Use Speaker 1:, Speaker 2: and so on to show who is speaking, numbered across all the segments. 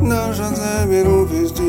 Speaker 1: Nashan se biru pisti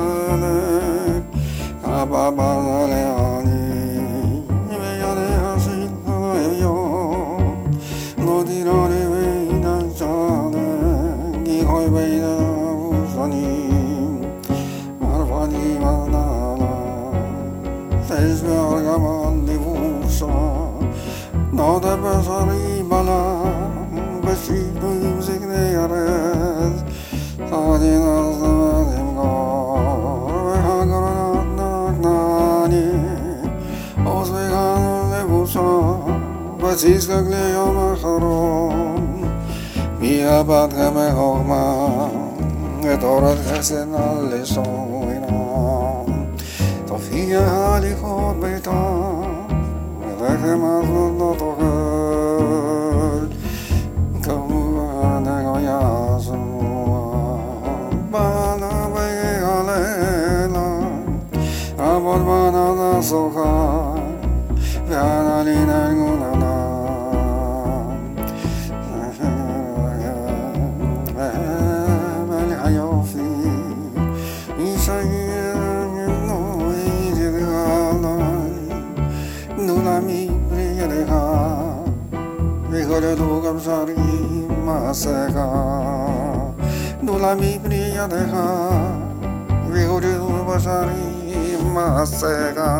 Speaker 1: Sezve argaman divusa Nada besari bala Besi müzik ne yarez Sadin azlamadim gor Ve hagaran naknani Ozvegan levusa Baziz gagle yoma kharom Mia bad game hogma Et orat khesen alle soina Tofia hali khod beita Rekhe mazlud no tohel Kamu ana goya sumua Bana bege galela Abod bana da soha Nunami priyadeha Vigore lugam sari masega Nunami priyadeha Vigore lugam sari masega